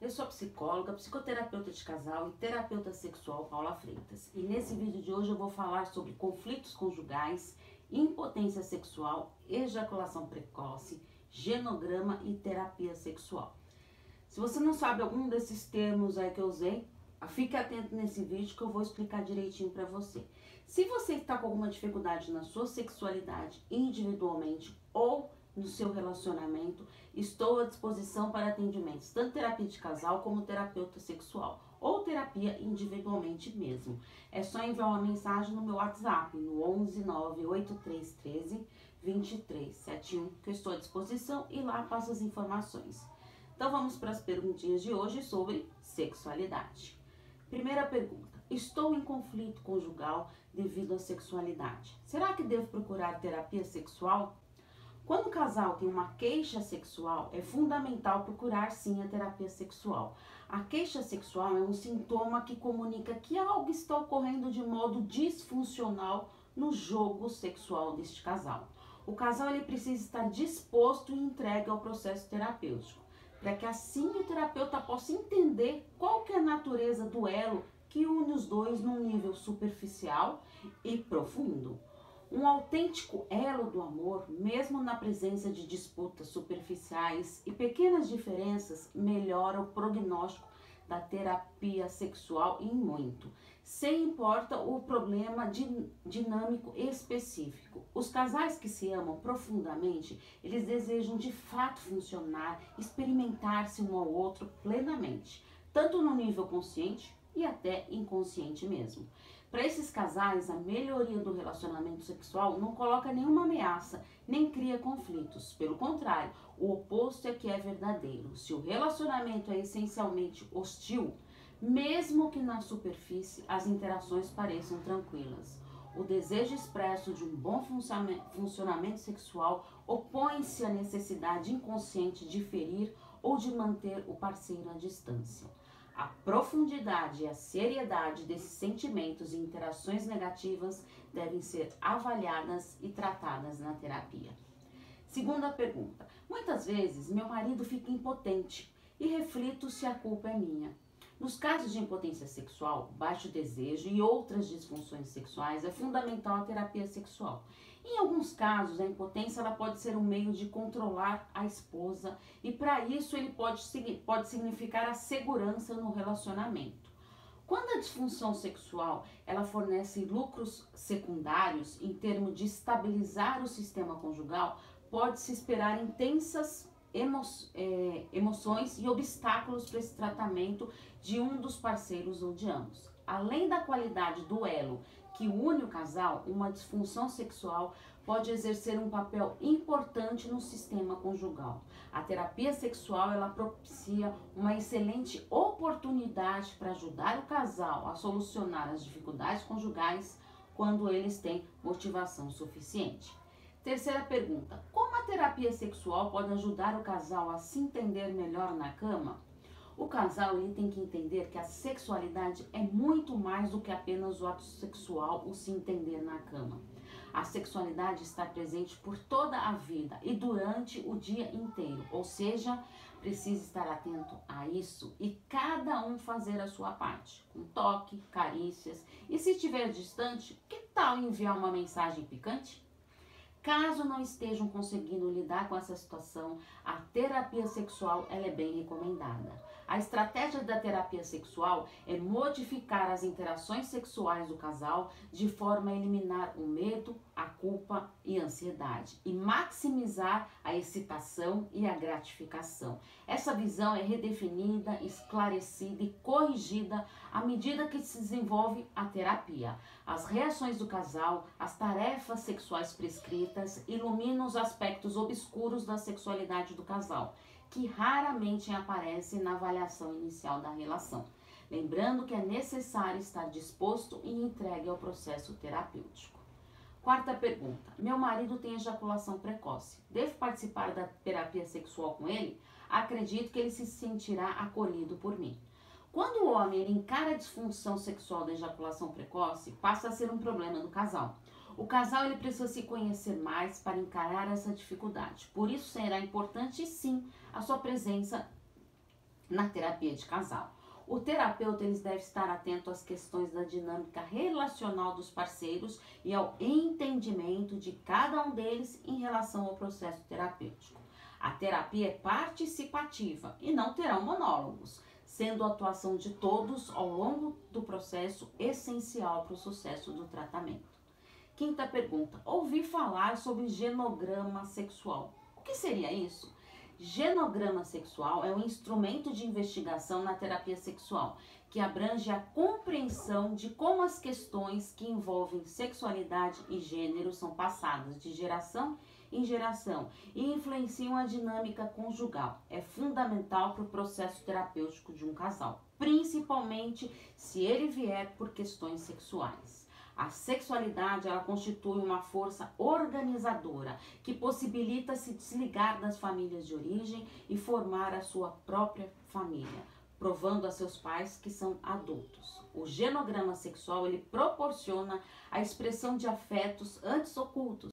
eu sou psicóloga, psicoterapeuta de casal e terapeuta sexual Paula Freitas. E nesse vídeo de hoje eu vou falar sobre conflitos conjugais, impotência sexual, ejaculação precoce, genograma e terapia sexual. Se você não sabe algum desses termos aí que eu usei, fique atento nesse vídeo que eu vou explicar direitinho para você. Se você está com alguma dificuldade na sua sexualidade individualmente ou no seu relacionamento, estou à disposição para atendimentos, tanto terapia de casal como terapeuta sexual, ou terapia individualmente mesmo. É só enviar uma mensagem no meu WhatsApp, no 11 98313 2371, que eu estou à disposição e lá passo as informações. Então vamos para as perguntinhas de hoje sobre sexualidade. Primeira pergunta: Estou em conflito conjugal devido à sexualidade. Será que devo procurar terapia sexual? Quando o casal tem uma queixa sexual, é fundamental procurar sim a terapia sexual. A queixa sexual é um sintoma que comunica que algo está ocorrendo de modo disfuncional no jogo sexual deste casal. O casal ele precisa estar disposto e entregue ao processo terapêutico, para que assim o terapeuta possa entender qual que é a natureza do elo que une os dois num nível superficial e profundo. Um autêntico elo do amor, mesmo na presença de disputas superficiais e pequenas diferenças, melhora o prognóstico da terapia sexual em muito, sem importa o problema dinâmico específico. Os casais que se amam profundamente, eles desejam de fato funcionar, experimentar-se um ao outro plenamente, tanto no nível consciente e até inconsciente mesmo. Para esses casais, a melhoria do relacionamento sexual não coloca nenhuma ameaça, nem cria conflitos. Pelo contrário, o oposto é que é verdadeiro. Se o relacionamento é essencialmente hostil, mesmo que na superfície as interações pareçam tranquilas. O desejo expresso de um bom funcionamento sexual opõe-se à necessidade inconsciente de ferir ou de manter o parceiro à distância. A profundidade e a seriedade desses sentimentos e interações negativas devem ser avaliadas e tratadas na terapia. Segunda pergunta: Muitas vezes meu marido fica impotente e reflito se a culpa é minha. Nos casos de impotência sexual, baixo desejo e outras disfunções sexuais, é fundamental a terapia sexual. Em alguns casos, a impotência ela pode ser um meio de controlar a esposa e para isso ele pode, pode significar a segurança no relacionamento. Quando a disfunção sexual ela fornece lucros secundários em termos de estabilizar o sistema conjugal, pode-se esperar intensas emo é, emoções e obstáculos para esse tratamento de um dos parceiros ou de ambos. Além da qualidade do elo que une o casal, uma disfunção sexual pode exercer um papel importante no sistema conjugal. A terapia sexual ela propicia uma excelente oportunidade para ajudar o casal a solucionar as dificuldades conjugais quando eles têm motivação suficiente. Terceira pergunta: terapia sexual pode ajudar o casal a se entender melhor na cama? O casal ele tem que entender que a sexualidade é muito mais do que apenas o ato sexual, o se entender na cama. A sexualidade está presente por toda a vida e durante o dia inteiro, ou seja, precisa estar atento a isso e cada um fazer a sua parte, com toque, carícias e se estiver distante, que tal enviar uma mensagem picante? Caso não estejam conseguindo lidar com essa situação, a terapia sexual ela é bem recomendada. A estratégia da terapia sexual é modificar as interações sexuais do casal de forma a eliminar o medo, a culpa e a ansiedade e maximizar a excitação e a gratificação. Essa visão é redefinida, esclarecida e corrigida à medida que se desenvolve a terapia. As reações do casal, as tarefas sexuais prescritas iluminam os aspectos obscuros da sexualidade do casal que raramente aparece na avaliação inicial da relação. Lembrando que é necessário estar disposto e entregue ao processo terapêutico. Quarta pergunta: Meu marido tem ejaculação precoce. Devo participar da terapia sexual com ele? Acredito que ele se sentirá acolhido por mim. Quando o homem encara a disfunção sexual da ejaculação precoce, passa a ser um problema do casal. O casal ele precisa se conhecer mais para encarar essa dificuldade. Por isso será importante sim a sua presença na terapia de casal. O terapeuta eles deve estar atento às questões da dinâmica relacional dos parceiros e ao entendimento de cada um deles em relação ao processo terapêutico. A terapia é participativa e não terão monólogos, sendo a atuação de todos ao longo do processo essencial para o sucesso do tratamento. Quinta pergunta: ouvi falar sobre genograma sexual. O que seria isso? Genograma sexual é um instrumento de investigação na terapia sexual que abrange a compreensão de como as questões que envolvem sexualidade e gênero são passadas de geração em geração e influenciam a dinâmica conjugal. É fundamental para o processo terapêutico de um casal, principalmente se ele vier por questões sexuais. A sexualidade ela constitui uma força organizadora que possibilita se desligar das famílias de origem e formar a sua própria família, provando a seus pais que são adultos. O genograma sexual ele proporciona a expressão de afetos antes ocultos